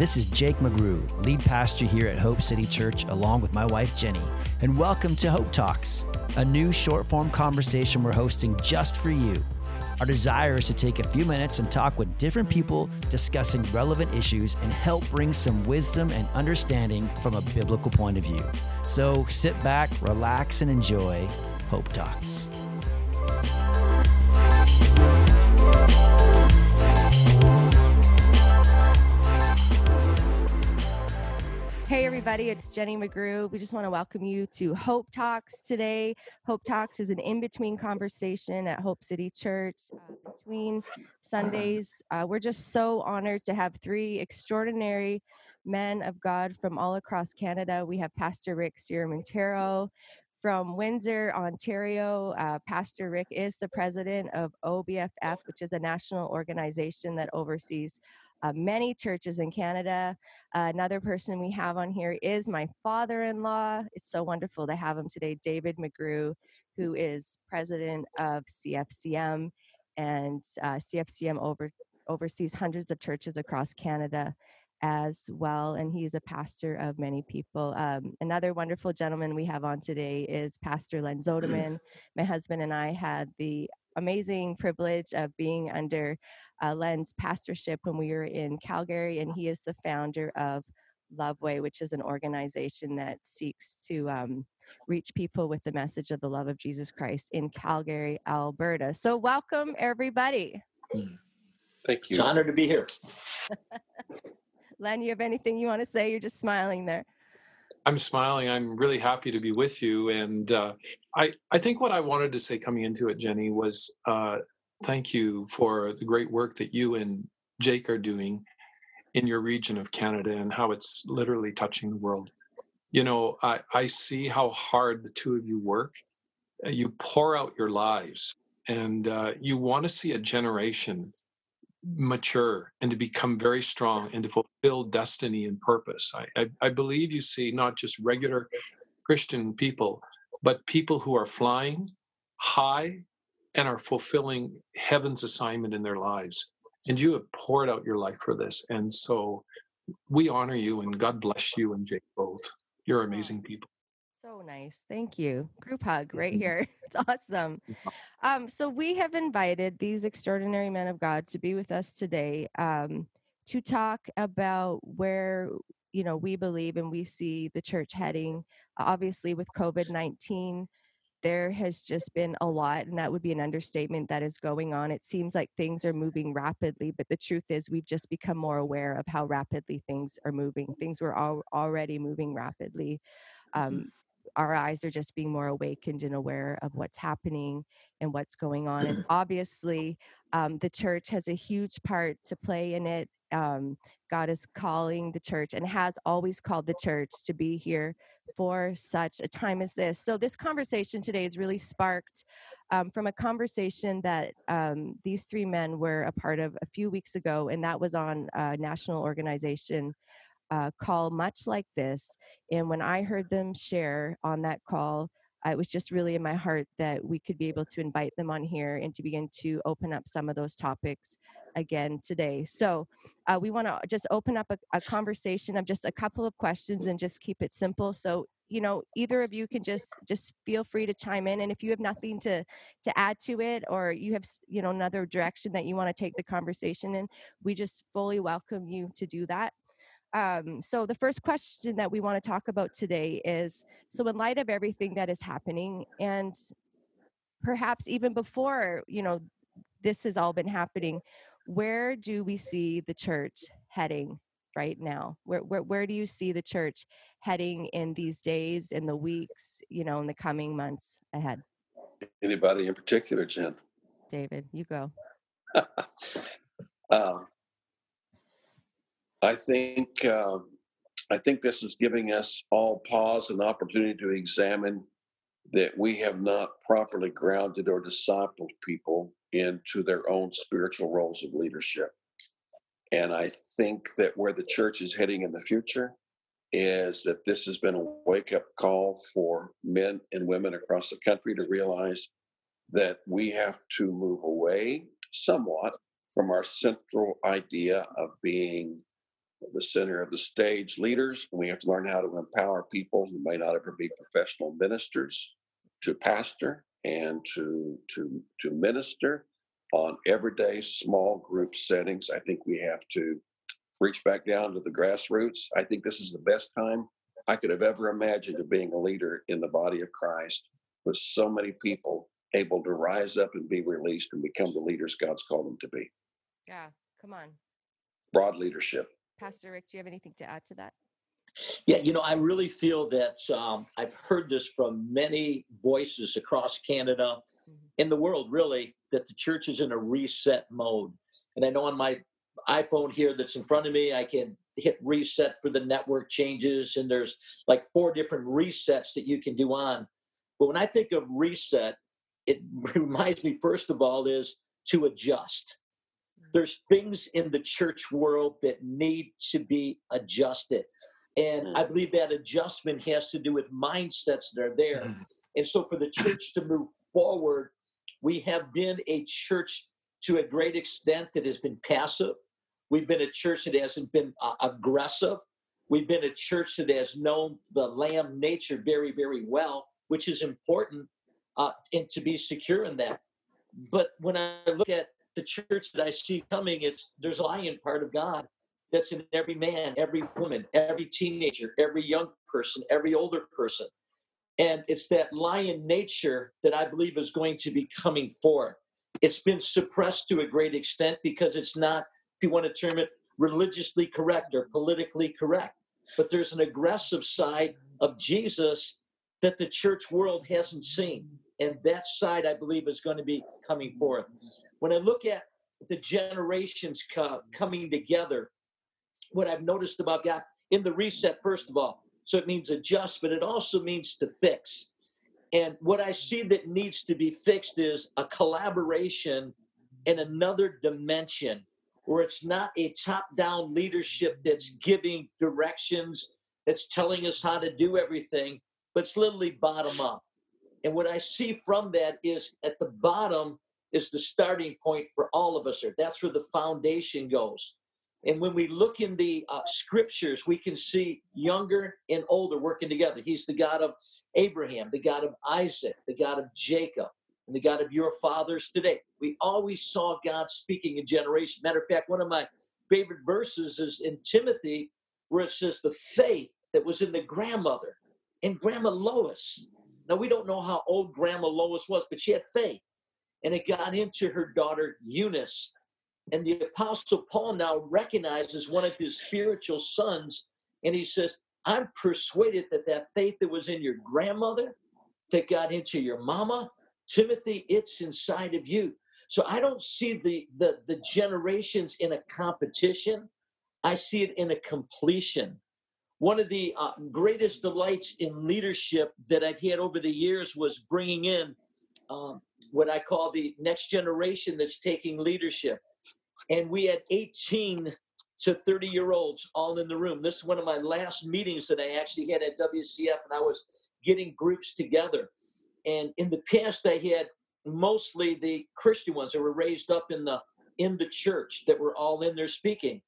This is Jake McGrew, lead pastor here at Hope City Church, along with my wife Jenny, and welcome to Hope Talks, a new short form conversation we're hosting just for you. Our desire is to take a few minutes and talk with different people discussing relevant issues and help bring some wisdom and understanding from a biblical point of view. So sit back, relax, and enjoy Hope Talks. Everybody, it's Jenny McGrew. We just want to welcome you to Hope Talks today. Hope Talks is an in between conversation at Hope City Church uh, between Sundays. Uh, we're just so honored to have three extraordinary men of God from all across Canada. We have Pastor Rick Sierra Montero from Windsor, Ontario. Uh, Pastor Rick is the president of OBFF, which is a national organization that oversees uh, many churches in Canada. Uh, another person we have on here is my father in law. It's so wonderful to have him today, David McGrew, who is president of CFCM, and uh, CFCM over, oversees hundreds of churches across Canada as well, and he's a pastor of many people. Um, another wonderful gentleman we have on today is Pastor Len Zoeteman. My husband and I had the amazing privilege of being under uh, Len's pastorship when we were in Calgary, and he is the founder of Loveway, which is an organization that seeks to um, reach people with the message of the love of Jesus Christ in Calgary, Alberta. So, welcome everybody. Thank you. It's an honor to be here. Len, you have anything you want to say? You're just smiling there. I'm smiling. I'm really happy to be with you. And uh, I, I think what I wanted to say coming into it, Jenny, was uh, thank you for the great work that you and Jake are doing in your region of Canada and how it's literally touching the world. You know, I, I see how hard the two of you work. You pour out your lives, and uh, you want to see a generation mature and to become very strong and to fulfill destiny and purpose. I, I, I believe you see not just regular Christian people, but people who are flying high and are fulfilling heaven's assignment in their lives. And you have poured out your life for this. And so we honor you and God bless you and Jake both. You're amazing people. So nice. Thank you. Group hug right here. It's awesome. Um, so we have invited these extraordinary men of God to be with us today um, to talk about where you know we believe and we see the church heading. Obviously, with COVID nineteen, there has just been a lot, and that would be an understatement that is going on. It seems like things are moving rapidly, but the truth is, we've just become more aware of how rapidly things are moving. Things were al- already moving rapidly. Mm-hmm. Um, our eyes are just being more awakened and aware of what's happening and what's going on. And obviously, um, the church has a huge part to play in it. Um, God is calling the church and has always called the church to be here for such a time as this. So, this conversation today is really sparked um, from a conversation that um, these three men were a part of a few weeks ago, and that was on a national organization uh, call much like this. And when I heard them share on that call, it was just really in my heart that we could be able to invite them on here and to begin to open up some of those topics again today. So uh, we want to just open up a, a conversation of just a couple of questions and just keep it simple. So you know either of you can just just feel free to chime in and if you have nothing to to add to it or you have you know another direction that you want to take the conversation in we just fully welcome you to do that um, so the first question that we want to talk about today is so in light of everything that is happening and perhaps even before you know this has all been happening where do we see the church heading right now? Where, where where do you see the church heading in these days in the weeks you know in the coming months ahead? Anybody in particular, Jen? david you go. Um, I think um, I think this is giving us all pause and opportunity to examine that we have not properly grounded or discipled people into their own spiritual roles of leadership. And I think that where the church is heading in the future is that this has been a wake up call for men and women across the country to realize that we have to move away somewhat from our central idea of being the center of the stage leaders. We have to learn how to empower people who may not ever be professional ministers to pastor and to to to minister on everyday small group settings. I think we have to reach back down to the grassroots. I think this is the best time I could have ever imagined of being a leader in the body of Christ with so many people able to rise up and be released and become the leaders God's called them to be. Yeah, come on. Broad leadership. Pastor Rick, do you have anything to add to that? Yeah, you know, I really feel that um, I've heard this from many voices across Canada, mm-hmm. in the world, really, that the church is in a reset mode. And I know on my iPhone here that's in front of me, I can hit reset for the network changes, and there's like four different resets that you can do on. But when I think of reset, it reminds me, first of all, is to adjust. There's things in the church world that need to be adjusted. And I believe that adjustment has to do with mindsets that are there. Mm-hmm. And so for the church to move forward, we have been a church to a great extent that has been passive. We've been a church that hasn't been uh, aggressive. We've been a church that has known the lamb nature very, very well, which is important uh, and to be secure in that. But when I look at the church that I see coming, it's there's a lion part of God that's in every man, every woman, every teenager, every young person, every older person. And it's that lion nature that I believe is going to be coming forth. It's been suppressed to a great extent because it's not, if you want to term it, religiously correct or politically correct. But there's an aggressive side of Jesus that the church world hasn't seen. And that side, I believe, is going to be coming forth. When I look at the generations co- coming together, what I've noticed about God in the reset, first of all, so it means adjust, but it also means to fix. And what I see that needs to be fixed is a collaboration in another dimension where it's not a top down leadership that's giving directions, that's telling us how to do everything, but it's literally bottom up. And what I see from that is at the bottom is the starting point for all of us. Or that's where the foundation goes. And when we look in the uh, scriptures, we can see younger and older working together. He's the God of Abraham, the God of Isaac, the God of Jacob, and the God of your fathers today. We always saw God speaking in generation. Matter of fact, one of my favorite verses is in Timothy, where it says, The faith that was in the grandmother and Grandma Lois. Now, we don't know how old Grandma Lois was, but she had faith. And it got into her daughter Eunice and the Apostle Paul now recognizes one of his spiritual sons, and he says, I'm persuaded that that faith that was in your grandmother, that got into your mama, Timothy, it's inside of you. So I don't see the, the, the generations in a competition. I see it in a completion. One of the uh, greatest delights in leadership that I've had over the years was bringing in um, what I call the next generation that's taking leadership and we had 18 to 30 year olds all in the room. This is one of my last meetings that I actually had at WCF, and I was getting groups together. And in the past, I had mostly the Christian ones that were raised up in the in the church that were all in there speaking.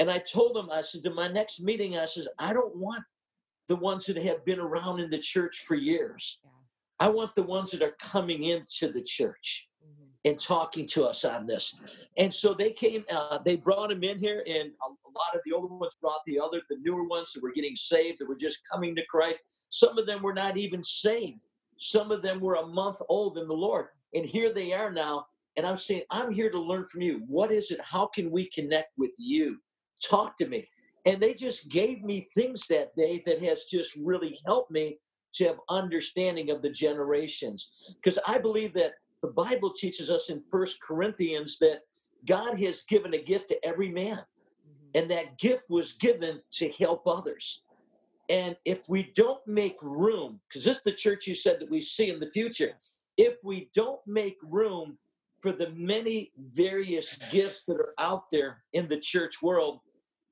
And I told them, I said, to my next meeting, I said, I don't want the ones that have been around in the church for years. I want the ones that are coming into the church and talking to us on this. And so they came, uh, they brought him in here, and a, a, lot of the older ones brought the other, the newer ones that were getting saved, that were just coming to Christ. Some of them were not even saved. Some of them were a month old in the Lord. And here they are now. And I'm saying, I'm here to learn from you. What is it? How can we connect with you? Talk to me. And they just gave me things that day that has just really helped me to have understanding of the generations. Because I believe that the Bible teaches us in First Corinthians that God has given a gift to every man, mm-hmm. and that gift was given to help others. And if we don't make room, because this is the church you said that we see in the future, if we don't make room for the many various gifts that are out there in the church world,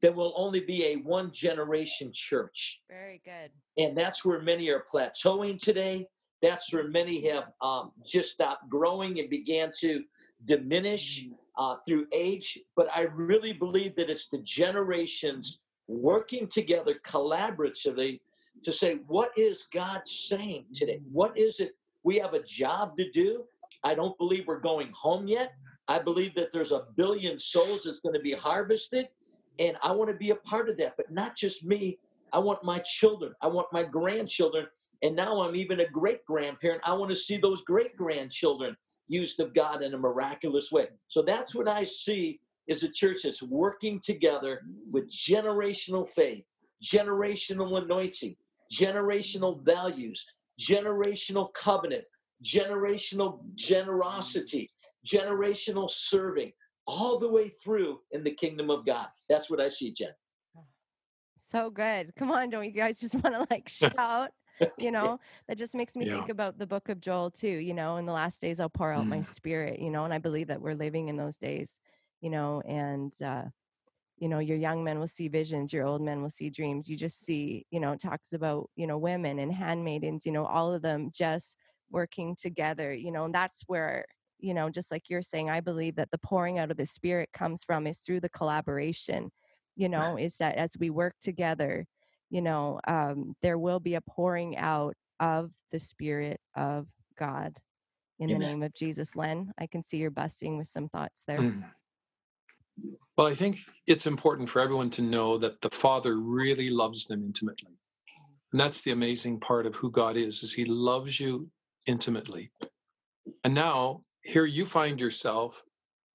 then we'll only be a one generation church. Very good. And that's where many are plateauing today. That's where many have um, just stopped growing and began to diminish. uh, through age, but I really believe that it's the generations working together collaboratively to say, what is God saying today? What is it? We have a job to do. I don't believe we're going home yet. I believe that there's a billion souls that's going to be harvested, and I want to be a part of that, but not just me. I want my children. I want my grandchildren. And now I'm even a great grandparent. I want to see those great grandchildren used of God in a miraculous way. So that's what I see is a church that's working together with generational faith, generational anointing, generational values, generational covenant, generational generosity, generational serving, all the way through in the kingdom of God. That's what I see, Jen. So good. Come on, don't you guys just want to like shout? you know that just makes me yeah. think about the book of joel too you know in the last days i'll pour out mm. my spirit you know and i believe that we're living in those days you know and uh you know your young men will see visions your old men will see dreams you just see you know talks about you know women and handmaidens you know all of them just working together you know and that's where you know just like you're saying i believe that the pouring out of the spirit comes from is through the collaboration you know is that as we work together you know um, there will be a pouring out of the spirit of god. In Amen. the name of jesus len i can see you're busting with some thoughts there. Mm. well i think it's important for everyone to know that the father really loves them intimately. And that's the amazing part of who god is is he loves you intimately. And now here you find yourself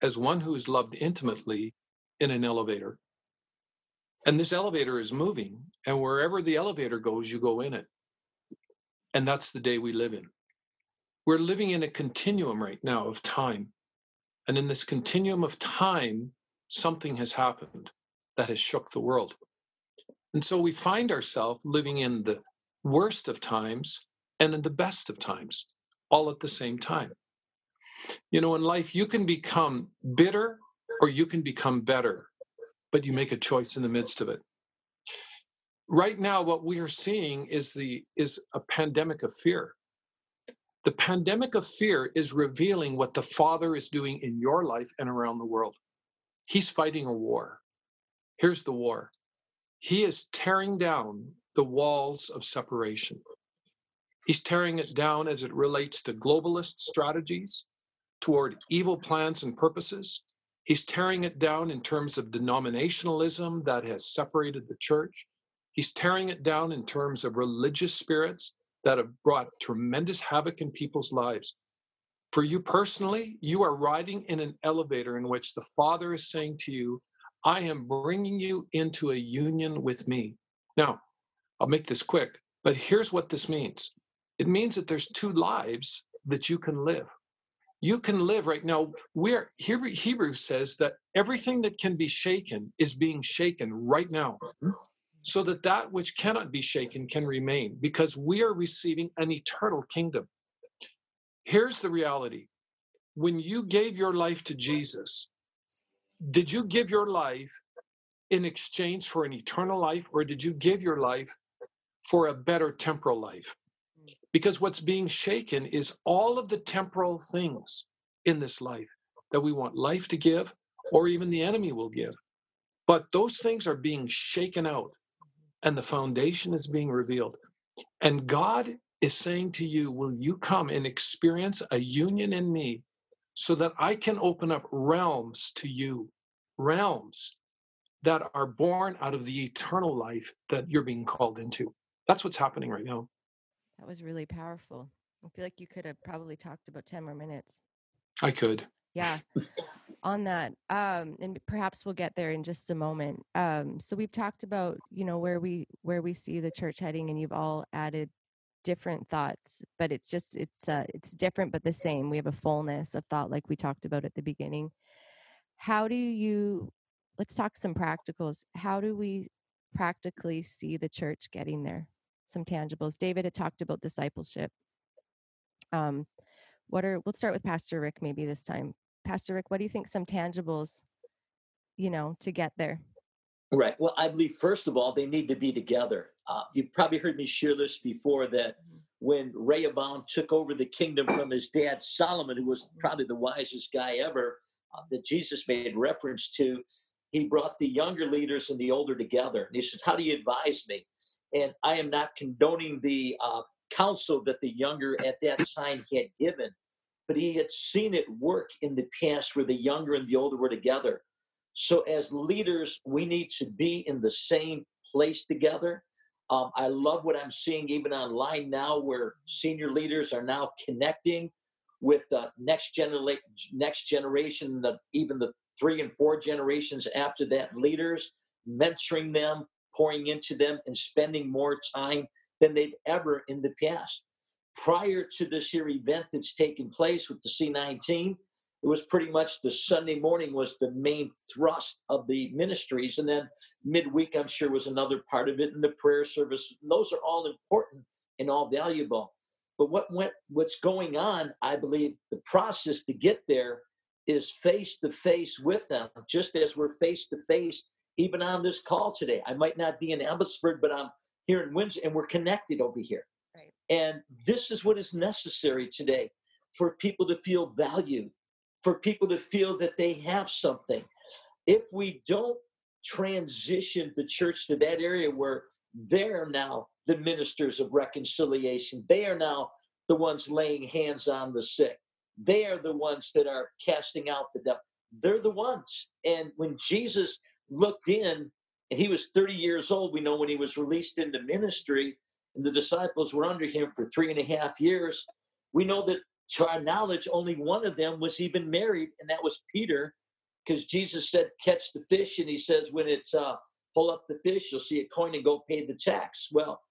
as one who is loved intimately in an elevator and this elevator is moving, and wherever the elevator goes, you go in it. And that's the day we live in. We're living in a continuum right now of time. And in this continuum of time, something has happened that has shook the world. And so we find ourselves living in the worst of times and in the best of times, all at the same time. You know, in life, you can become bitter or you can become better but you make a choice in the midst of it. Right now what we are seeing is the is a pandemic of fear. The pandemic of fear is revealing what the father is doing in your life and around the world. He's fighting a war. Here's the war. He is tearing down the walls of separation. He's tearing it down as it relates to globalist strategies toward evil plans and purposes He's tearing it down in terms of denominationalism that has separated the church. He's tearing it down in terms of religious spirits that have brought tremendous havoc in people's lives. For you personally, you are riding in an elevator in which the Father is saying to you, I am bringing you into a union with me. Now, I'll make this quick, but here's what this means it means that there's two lives that you can live you can live right now. We're hebrews says that everything that can be shaken is being shaken right now. So that that which cannot be shaken can remain because we are receiving an eternal kingdom. Here's the reality. When you gave your life to jesus did you give your life in exchange for an eternal life or did you give your life for a better temporal life because what's being shaken is all of the temporal things in this life that we want life to give or even the enemy will give. But those things are being shaken out and the foundation is being revealed. And God is saying to you, Will you come and experience a union in me so that I can open up realms to you? Realms that are born out of the eternal life that you're being called into. That's what's happening right now. That was really powerful. I feel like you could have probably talked about 10 more minutes. I could. Yeah. On that. Um, and perhaps we'll get there in just a moment. Um, so we've talked about, you know, where we where we see the church heading and you've all added different thoughts, but it's just it's uh it's different but the same. We have a fullness of thought like we talked about at the beginning. How do you let's talk some practicals. How do we practically see the church getting there? Some tangibles. David had talked about discipleship. Um, what are we'll start with Pastor Rick maybe this time. Pastor Rick, what do you think some tangibles, you know, to get there? Right. Well, I believe first of all they need to be together. Uh, you've probably heard me share this before that mm-hmm. when Rehoboam took over the kingdom from his dad Solomon, who was mm-hmm. probably the wisest guy ever, uh, that Jesus made reference to, he brought the younger leaders and the older together. And he says, How do you advise me? And I am not condoning the uh, counsel that the younger at that time had given, but he had seen it work in the past where the younger and the older were together. So, as leaders, we need to be in the same place together. Um, I love what I'm seeing even online now, where senior leaders are now connecting with the next generation, next generation, the, even the three and four generations after that, leaders mentoring them, pouring into them, and spending more time than they've ever in the past. Prior to this here event that's taking place with the C19, it was pretty much the Sunday morning was the main thrust of the ministries. And then midweek, I'm sure, was another part of it, and the prayer service. Those are all important and all valuable. But what went, what's going on, I believe, the process to get there is face to face with them, just as we're face to face even on this call today. I might not be in Abbotsford, but I'm here in Windsor, and we're connected over here. Right. And this is what is necessary today for people to feel valued, for people to feel that they have something. If we don't transition the church to that area where they're now the ministers of reconciliation, they are now the ones laying hands on the sick, they are the ones that are casting out the devil. They're the ones. And when Jesus looked in, and he was 30 years old, we know when he was released into ministry, and the disciples were under him for three and a half years. We know that to our knowledge, only one of them was even married, and that was Peter, because Jesus said, Catch the fish, and he says, When it's uh, pull up the fish, you'll see a coin and go pay the tax. Well,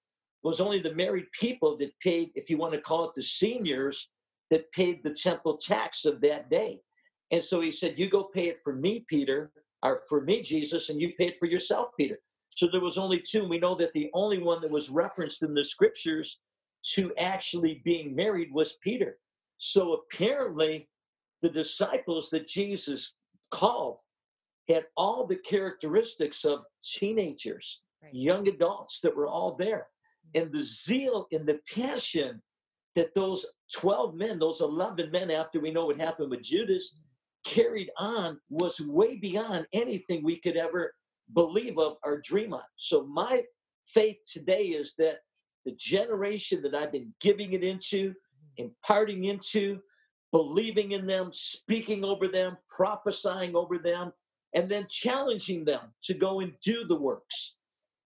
it was only the married people that paid, if you want to call it the seniors, that paid the temple tax of that day. And so he said, You go pay it for me, Peter, or for me, Jesus, and you paid for yourself, Peter. So there was only two. We know that the only one that was referenced in the scriptures to actually being married was Peter. So apparently, the disciples that Jesus called had all the characteristics of teenagers, right. young adults that were all there. Mm-hmm. And the zeal and the passion that those 12 men, those 11 men, after we know what happened with Judas, mm-hmm. Carried on was way beyond anything we could ever believe of or dream on. So, my faith today is that the generation that I've been giving it into, imparting into, believing in them, speaking over them, prophesying over them, and then challenging them to go and do the works.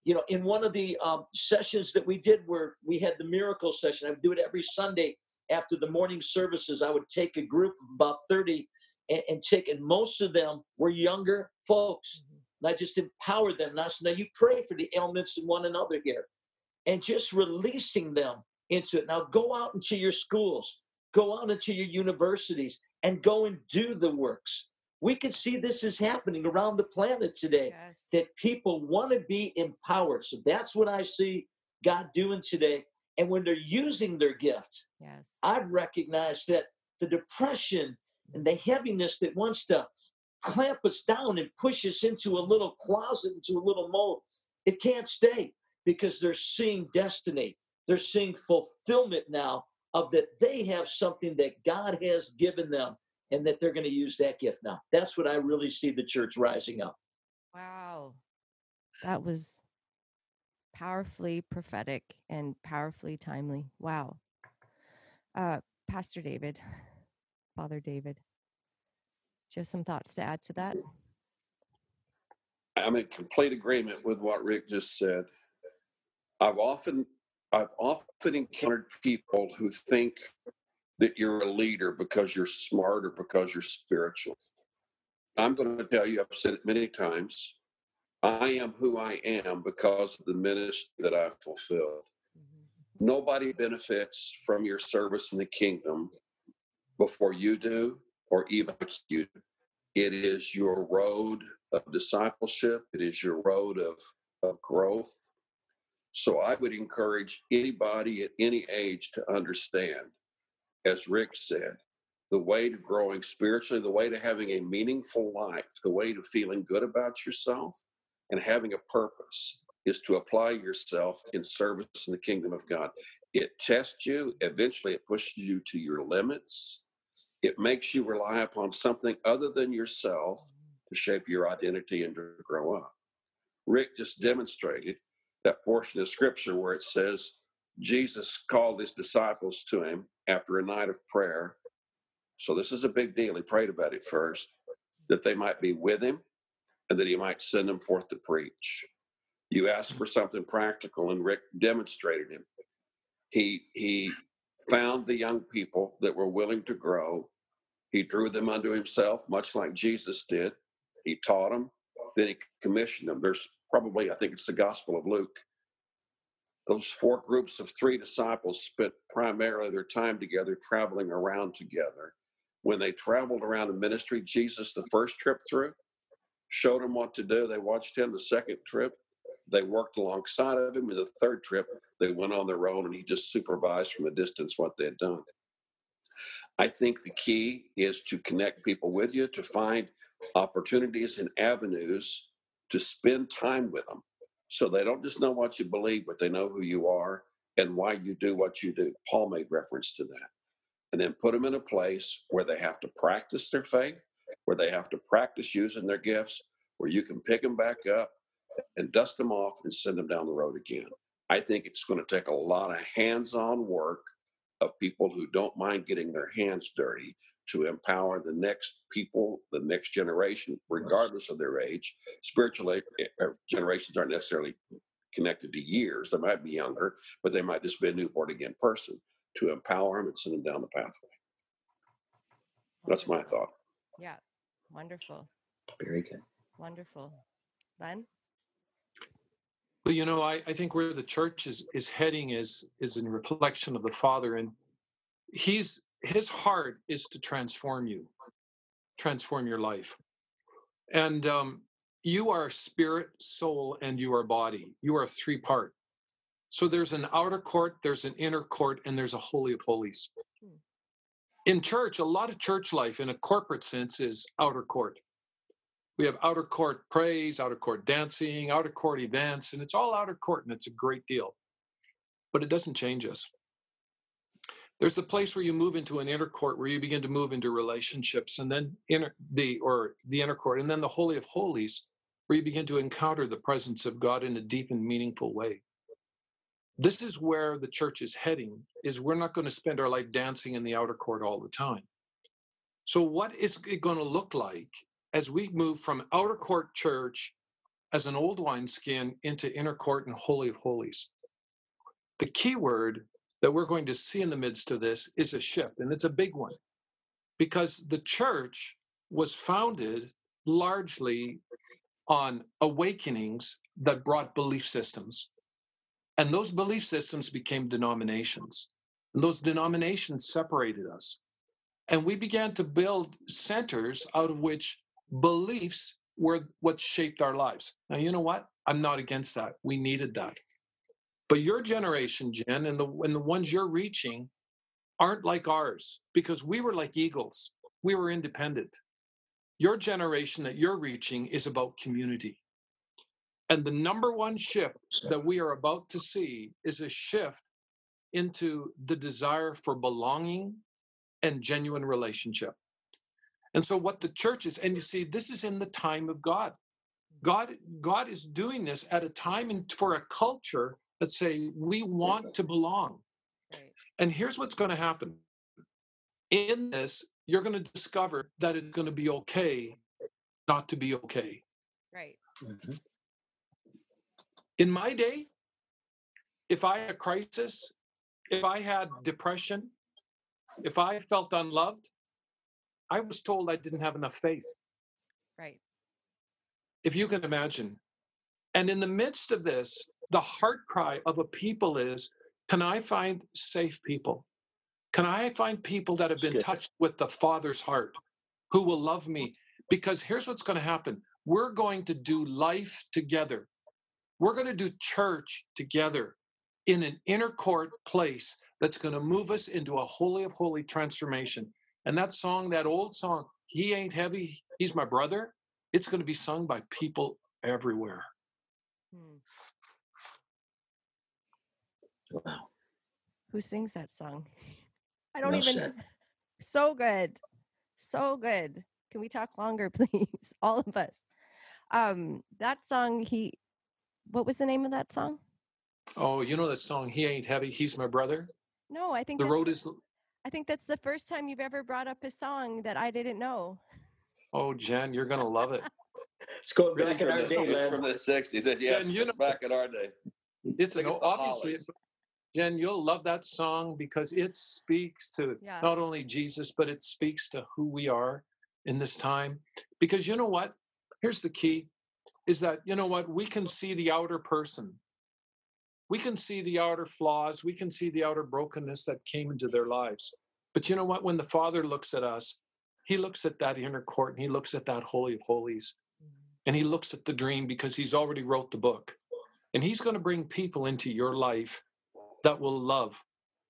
You know, in one of the um, sessions that we did where we had the miracle session, I would do it every Sunday after the morning services. I would take a group of about 30 and, and take, and most of them were younger folks. Mm-hmm. And I just empowered them. And I said, now you pray for the ailments in one another here. And just releasing them into it. Now go out into your schools, go out into your universities, and go and do the works. We can see this is happening around the planet today yes. that people want to be empowered. So that's what I see God doing today. And when they're using their gift, yes. I've recognized that the depression and the heaviness that wants to clamp us down and push us into a little closet, into a little mold, it can't stay because they're seeing destiny they're seeing fulfillment now of that they have something that God has given them and that they're going to use that gift now. That's what I really see the church rising up. Wow. That was powerfully prophetic and powerfully timely. Wow. Uh, Pastor David, Father David, do you have some thoughts to add to that? I'm in complete agreement with what Rick just said. I've often I've often encountered people who think that you're a leader because you're smart or because you're spiritual. I'm going to tell you, I've said it many times. I am who I am because of the ministry that I've fulfilled. Mm-hmm. Nobody benefits from your service in the kingdom before you do, or even you. do. It is your road of discipleship. It is your road of, of growth. So I would encourage anybody at any age to understand, as Rick said, the way to growing spiritually, the way to having a meaningful life, the way to feeling good about yourself and having a purpose is to apply yourself in service in the kingdom of God. It tests you, eventually, it pushes you to your limits. It makes you rely upon something other than yourself to shape your identity and to grow up. Rick just demonstrated that portion of scripture where it says Jesus called his disciples to him after a night of prayer. So this is a big deal. He prayed about it first, that they might be with him and that he might send them forth to preach. You asked for something practical, and Rick demonstrated him. He he found the young people that were willing to grow. He drew them unto himself, much like Jesus did. He taught them, then he commissioned them. There's probably, I think it's the Gospel of Luke. Those four groups of three disciples spent primarily their time together, traveling around together. When they traveled around the ministry, Jesus, the first trip through, showed them what to do. They watched him the second trip. They worked alongside of him. In the third trip, they went on their own and he just supervised from a distance what they had done. I think the key is to connect people with you, to find opportunities and avenues to spend time with them so they don't just know what you believe, but they know who you are and why you do what you do. Paul made reference to that. And then put them in a place where they have to practice their faith, where they have to practice using their gifts, where you can pick them back up and dust them off and send them down the road again. I think it's going to take a lot of hands on work of people who don't mind getting their hands dirty to empower the next people, the next generation, regardless of their age. Spiritual eh, eh, generations aren't necessarily connected to years. They might be younger, but they might just be a new born again person to empower them and send them down the pathway. That's my thought. Yeah, wonderful. Very good. Wonderful. Len? Well, you know, I, I think where the church is is heading is is in reflection of the Father, and he's his heart is to transform you, transform your life. And um, you are spirit, soul, and you are body. You are three part. So there's an outer court, there's an inner court, and there's a holy of holies. Hmm. In church, a lot of church life in a corporate sense is outer court. We have outer court praise, outer court dancing, outer court events, and it's all outer court, and it's a great deal. But it doesn't change us. There's a place where you move into an inner court where you begin to move into relationships and then inner the or the inner court and then the holy of holies where you begin to encounter the presence of god in a deep and meaningful way. This is where the church is heading is we're not going to spend our life dancing in the outer court all the time. So what is it going to look like as we move from outer court church as an old wineskin into inner court and holy of holies the key word that we're going to see in the midst of this is a shift, and it's a big one because the church was founded largely on awakenings that brought belief systems. And those belief systems became denominations. And those denominations separated us. And we began to build centers out of which beliefs were what shaped our lives. Now, you know what? I'm not against that. We needed that. But your generation, Jen, and the and the ones you're reaching aren't like ours because we were like eagles. We were independent. Your generation that you're reaching is about community. And the number one shift that we are about to see is a shift into the desire for belonging and genuine relationship. And so what the church is, and you see, this is in the time of God. God, God is doing this at a time and for a culture that say we want to belong. Right. And here's what's going to happen. In this, you're going to discover that it's going to be okay not to be okay. Right. Mm-hmm. In my day, if I had a crisis, if I had depression, if I felt unloved, I was told I didn't have enough faith. Right. If you can imagine. And in the midst of this, the heart cry of a people is can I find safe people? Can I find people that have been touched with the Father's heart who will love me? Because here's what's going to happen we're going to do life together. We're going to do church together in an inner court place that's going to move us into a holy of holy transformation. And that song, that old song, He Ain't Heavy, He's My Brother, it's going to be sung by people everywhere. Hmm. Wow. Who sings that song? I don't well even. Said. So good. So good. Can we talk longer, please? All of us. Um, that song, he, what was the name of that song? Oh, you know that song, He Ain't Heavy, He's My Brother? No, I think The road is, I think that's the first time you've ever brought up a song that I didn't know. oh, Jen, you're going to love it. It's going Really back in our the- day, It's Len. from the '60s. It- Yeah, Jen, it's, you it's know- back in our day. It's think an, it's the obviously, Hollies. Jen, you'll love that song because it speaks to Yeah. not only Jesus, but it speaks to who we are in this time. Because you know what? Here's the key is that, you know what? We can see the outer person. We can see the outer flaws. We can see the outer brokenness that came into their lives. But you know what? When the Father looks at us, he looks at that inner court and he looks at that Holy of Holies mm-hmm. and he looks at the dream because he's already wrote the book. And he's going to bring people into your life that will love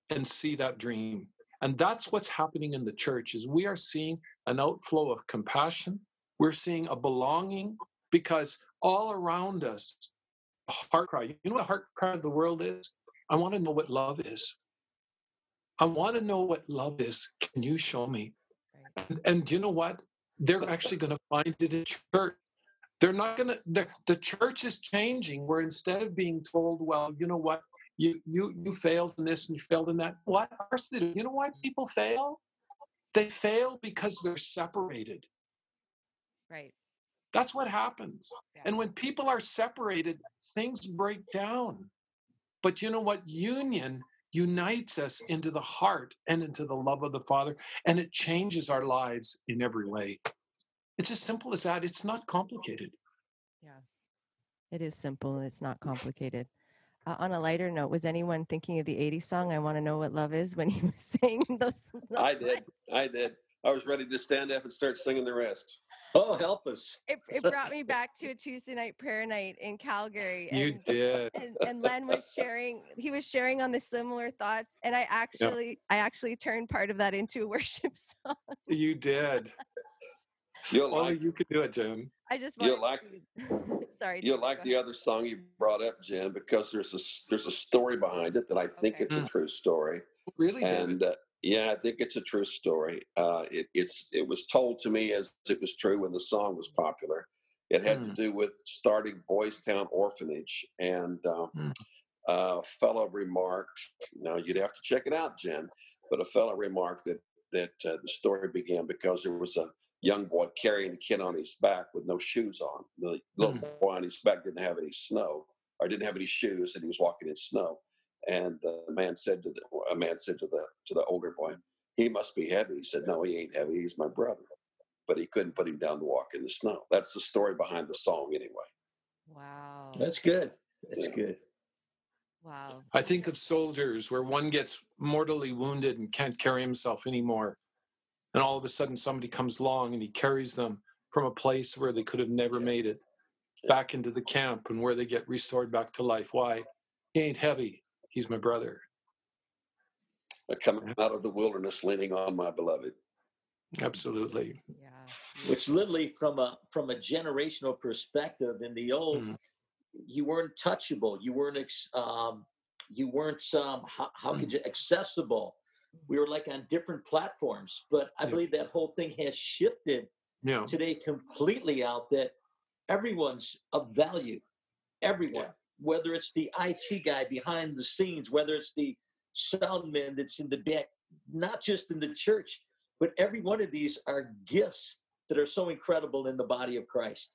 and see that dream. And that's what's happening in the church is we are seeing an outflow of compassion. We're seeing a belonging because all around us, heart cry. You know what the heart cry of the world is? I want to know what love is. I want to know what love is. Can you show me? And, and you know what? They're actually going to find it in church. They're not going to. The church is changing. Where instead of being told, "Well, you know what, you you you failed in this and you failed in that," what? Of course they do. You know why people fail? They fail because they're separated. Right. That's what happens. And when people are separated, things break down. But you know what? Union unites us into the heart and into the love of the Father, and it changes our lives in every way. It's as simple as that. It's not complicated. Yeah, it is simple and it's not complicated. Uh, on a lighter note, was anyone thinking of the 80s song, I Want to Know What Love Is, when he was saying those? I did. I did. I was ready to stand up and start singing the rest. Oh, help us. It, it brought me back to a Tuesday night prayer night in Calgary. You and, did. and, and Len was sharing, he was sharing on the similar thoughts. And I actually, I actually turned part of that into a worship song. You did. You'll Only like you could do it, Jim. I just You'll wanted to- sorry. you'll like the other song you brought up, Jim, because there's a s- there's a story behind it that I think Okay. it's a true story. Really, and uh, yeah, I think it's a true story. Uh, it, it's it was told to me as it was true when the song was popular. It had to Mm. do with starting Boys Town Orphanage, and um, Mm. a fellow remarked. Now you'd have to check it out, Jen. But a fellow remarked that that uh, the story began because there was a young boy carrying a kid on his back with no shoes on. The little Mm. boy on his back didn't have any snow, or didn't have any shoes, and he was walking in snow. And the man said to the a man said to the to the older boy, "He must be heavy." He said, "No, he ain't heavy. He's my brother." But he couldn't put him down to walk in the snow. That's the story behind the song, anyway. Wow. That's good. That's Yeah. good. Wow. I think of soldiers where one gets mortally wounded and can't carry himself anymore. And all of a sudden, somebody comes along and he carries them from a place where they could have never Yeah. made it Yeah. back into the camp and where they get restored back to life. Why? He ain't heavy. He's my brother. Uh, Coming out of the wilderness, leaning on my beloved. Absolutely. Yeah. Which literally from a from a generational perspective in the old, Mm. you weren't touchable. You weren't ex, um, you weren't um, how, how Mm. could you accessible. We were like on different platforms, but I Yeah. believe that whole thing has shifted Yeah. today completely out that everyone's of value. Everyone, whether it's the IT guy behind the scenes, whether it's the soundman that's in the back, not just in the church, but every one of these are gifts that are so incredible in the body of Christ.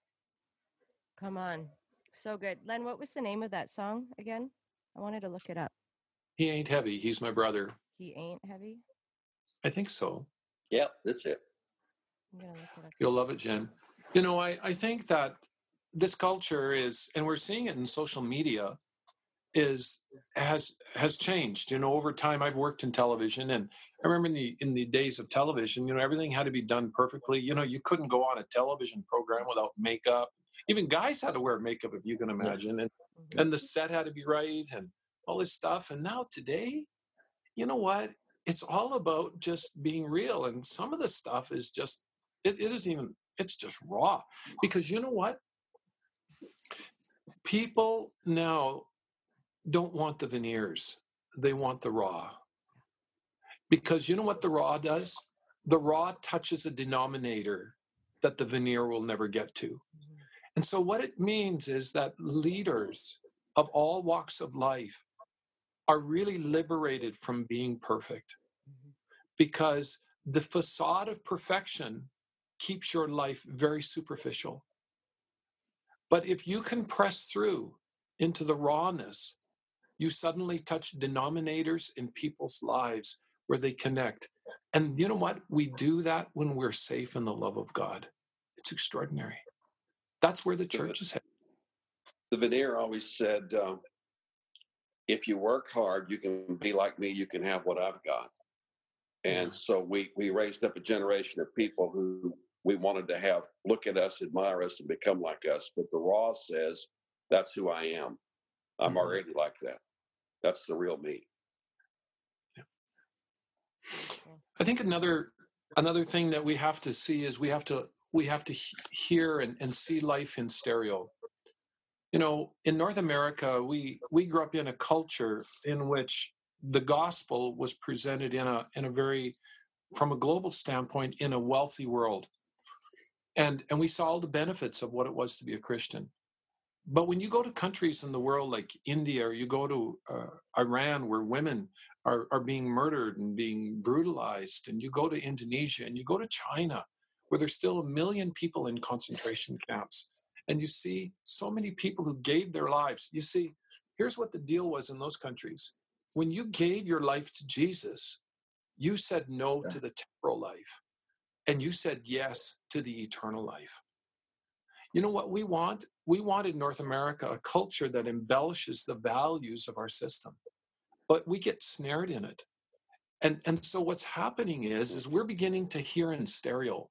Come on. So good. Len, what was the name of that song again? I wanted to look it up. He ain't heavy. He's my brother. He ain't heavy. I think so. Yeah, that's it. I'm gonna look it up. You'll love it, Jen. You know, I, I think that this culture is, and we're seeing it in social media, is has has changed. You know, over time I've worked in television and I remember in the in the days of television, you know, everything had to be done perfectly. You know, you couldn't go on a television program without makeup. Even guys had to wear makeup if you can imagine. And Mhm. and the set had to be right and all this stuff. And now today, you know what? It's all about just being real. And some of the stuff is just, it, it isn't even, it's just raw. Because you know what? People now don't want the veneers, they want the raw. Because you know what the raw does? the raw touches a denominator that the veneer will never get to. Mm-hmm. And so, what it means is that leaders of all walks of life are really liberated from being perfect mm-hmm. because the facade of perfection keeps your life very superficial. But if you can press through into the rawness, you suddenly touch denominators in people's lives where they connect. And you know what? We do that when we're safe in the love of God. It's extraordinary. That's where the church is headed. The veneer always said, um, if you work hard, you can be like me, you can have what I've got. And so we, we raised up a generation of people who we wanted to have look at us, admire us, and become like us. But the raw says, that's who I am. I'm mm-hmm. already like that. That's the real me. I think another another thing that we have to see is we have to we have to hear and, and see life in stereo you know in north america we we grew up in a culture in which the gospel was presented in a in a very from a global standpoint in a wealthy world and and we saw all the benefits of what it was to be a christian. But when you go to countries in the world like india or you go to uh, iran where women are, are being murdered and being brutalized and you go to indonesia and you go to china where there's still a million people in concentration camps and you see so many people who gave their lives you see here's what the deal was in those countries. When you gave your life to jesus you said no yeah. to the temporal life and you said yes to the eternal life you know what we want we want in north america a culture that embellishes the values of our system but we get snared in it and and so what's happening is is we're beginning to hear in stereo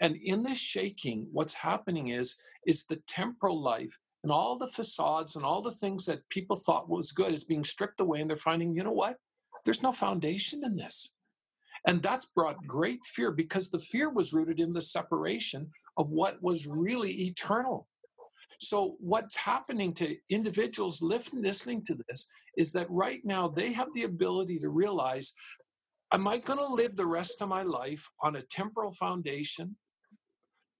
and in this shaking, what's happening is, is the temporal life and all the facades and all the things that people thought was good is being stripped away. And they're finding, you know what? There's no foundation in this. And that's brought great fear because the fear was rooted in the separation of what was really eternal. So, what's happening to individuals listening to this is that right now they have the ability to realize Am I going to live the rest of my life on a temporal foundation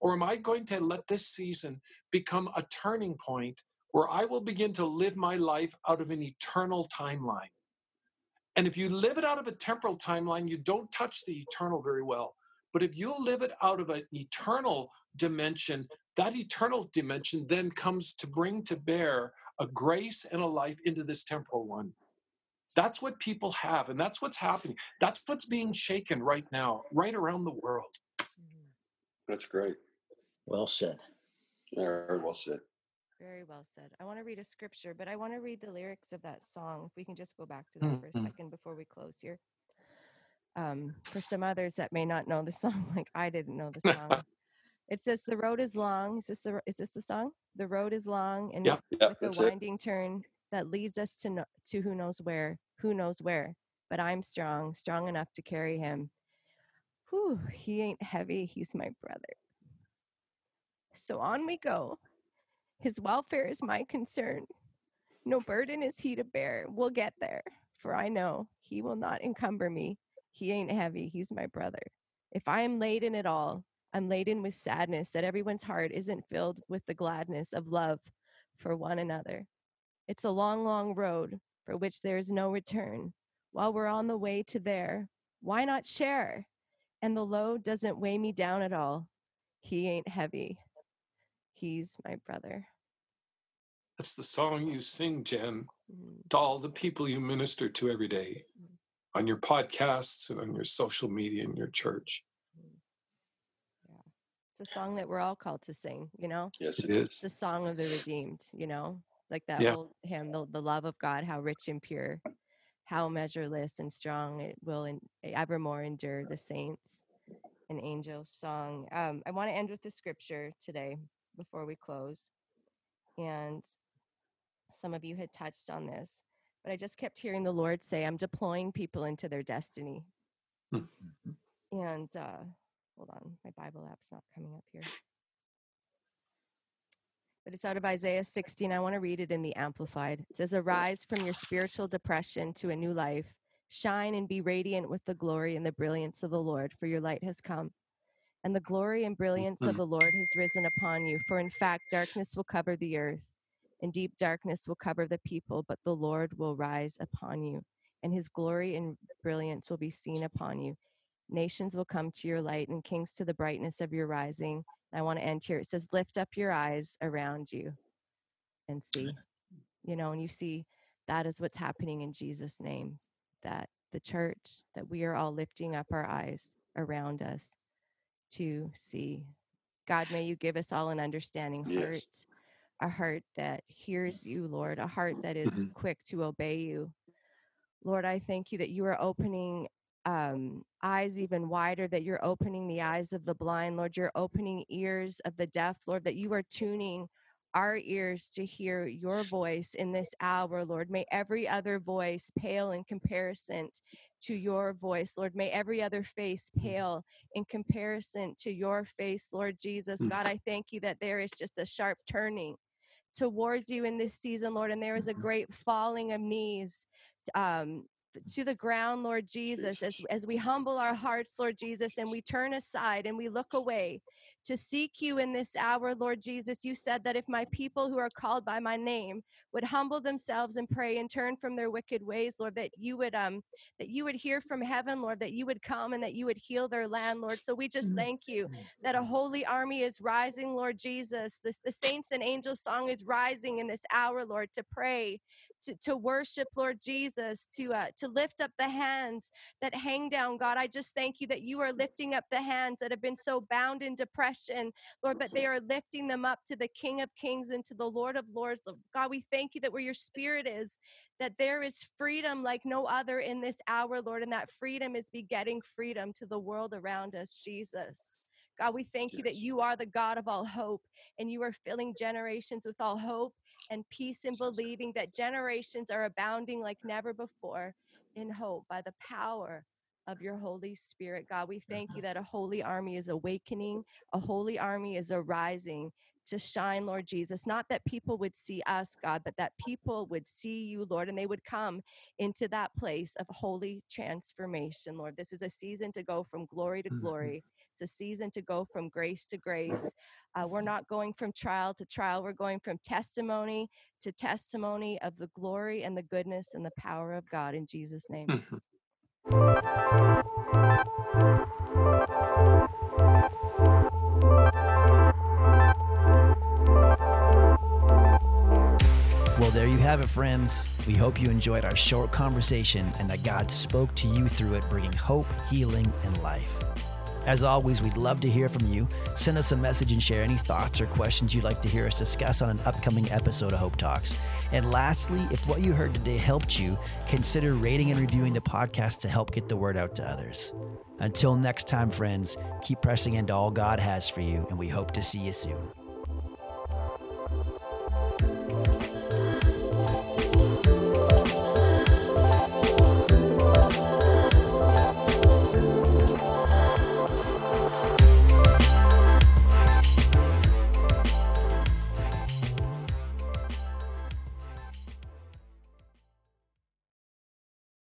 or am I going to let this season become a turning point where I will begin to live my life out of an eternal timeline? And if you live it out of a temporal timeline, you don't touch the eternal very well. But if you live it out of an eternal dimension, that eternal dimension then comes to bring to bear a grace and a life into this temporal one. That's what people have, and that's what's happening. That's what's being shaken right now, right around the world. Mm. That's great. Well said. Very well said. Very well said. I want to read a scripture, but I want to read the lyrics of that song. If we can just go back to that mm-hmm. for a mm-hmm. second before we close here. Um, for some others that may not know the song, like I didn't know the song. it says, "The road is long." Is this the is this the song? The road is long and yep, yep, with a winding it. turn that leads us to no, to who knows where, who knows where. But I'm strong, strong enough to carry him. Whew, he ain't heavy. He's my brother. So on we go. His welfare is my concern. No burden is he to bear. We'll get there, for I know he will not encumber me. He ain't heavy, he's my brother. If I am laden at all, I'm laden with sadness that everyone's heart isn't filled with the gladness of love for one another. It's a long, long road for which there is no return. While we're on the way to there, why not share? And the load doesn't weigh me down at all. He ain't heavy. He's my brother. That's the song you sing, Jen, mm-hmm. to all the people you minister to every day mm-hmm. on your podcasts and on your social media and your church. Mm-hmm. Yeah. It's a song that we're all called to sing, you know? Yes, it, is. It's the song of the redeemed, you know? Like that yeah. old hymn, the, the love of God, how rich and pure, how measureless and strong it will in, evermore endure the saints and angels song. Um, I want to end with the scripture today before we close. And some of you had touched on this, but I just kept hearing the Lord say, I'm deploying people into their destiny. Mm-hmm. And uh, hold on, my Bible app's not coming up here. But it's out of Isaiah 16. I want to read it in the Amplified. It says, Arise from your spiritual depression to a new life. Shine and be radiant with the glory and the brilliance of the Lord, for your light has come. And the glory and brilliance of mm-hmm. the Lord has risen upon you. For in fact, darkness will cover the earth, and deep darkness will cover the people, but the Lord will rise upon you, and his glory and brilliance will be seen upon you. Nations will come to your light, and kings to the brightness of your rising. And I want to end here. It says, Lift up your eyes around you and see. You know, and you see that is what's happening in Jesus' name that the church, that we are all lifting up our eyes around us to see. God, may you give us all an understanding heart, yes. a heart that hears you, Lord, a heart that is mm-hmm. quick to obey you. Lord, I thank you that you are opening um, eyes even wider, that you're opening the eyes of the blind, Lord. You're opening ears of the deaf, Lord, that you are tuning our ears to hear your voice in this hour, Lord. May every other voice pale in comparison to your voice, Lord. May every other face mm. pale in comparison to your face, Lord Jesus. Mm. God, I thank you that there is just a sharp turning towards you in this season, Lord, and there is a mm-hmm. great falling of knees um, to the ground, Lord Jesus, as, as we humble our hearts, Lord Jesus, and we turn aside and we look away to seek you in this hour, Lord Jesus. You said that if my people who are called by my name would humble themselves and pray and turn from their wicked ways, Lord, that you would um that you would hear from heaven, Lord, that you would come and that you would heal their land, Lord. So we just thank you that a holy army is rising, Lord Jesus. This the saints and angels song is rising in this hour, Lord, to pray, to, to worship, Lord Jesus, to uh, to lift up the hands that hang down, God. I just thank you that you are lifting up the hands that have been so bound in depression, Lord, but they mm-hmm. are lifting them up to the King of Kings and to the Lord of Lords. God, we thank you that where your spirit is, that there is freedom like no other in this hour, Lord, and that freedom is begetting freedom to the world around us, Jesus. God, we thank you that you are the God of all hope and you are filling generations with all hope and peace in believing that generations are abounding like never before in hope by the power of your Holy Spirit. God, we thank you that a holy army is awakening, a holy army is arising to shine, Lord Jesus. Not that people would see us, God, but that people would see you, Lord, and they would come into that place of holy transformation, Lord. This is a season to go from glory to mm-hmm. glory. It's a season to go from grace to grace. Uh, we're not going from trial to trial. We're going from testimony to testimony of the glory and the goodness and the power of God in Jesus' name. Well, there you have it, friends. We hope you enjoyed our short conversation and that God spoke to you through it, bringing hope, healing, and life. As always, we'd love to hear from you. Send us a message and share any thoughts or questions you'd like to hear us discuss on an upcoming episode of Hope Talks. And lastly, if what you heard today helped you, consider rating and reviewing the podcast to help get the word out to others. Until next time, friends, keep pressing into all God has for you, and we hope to see you soon.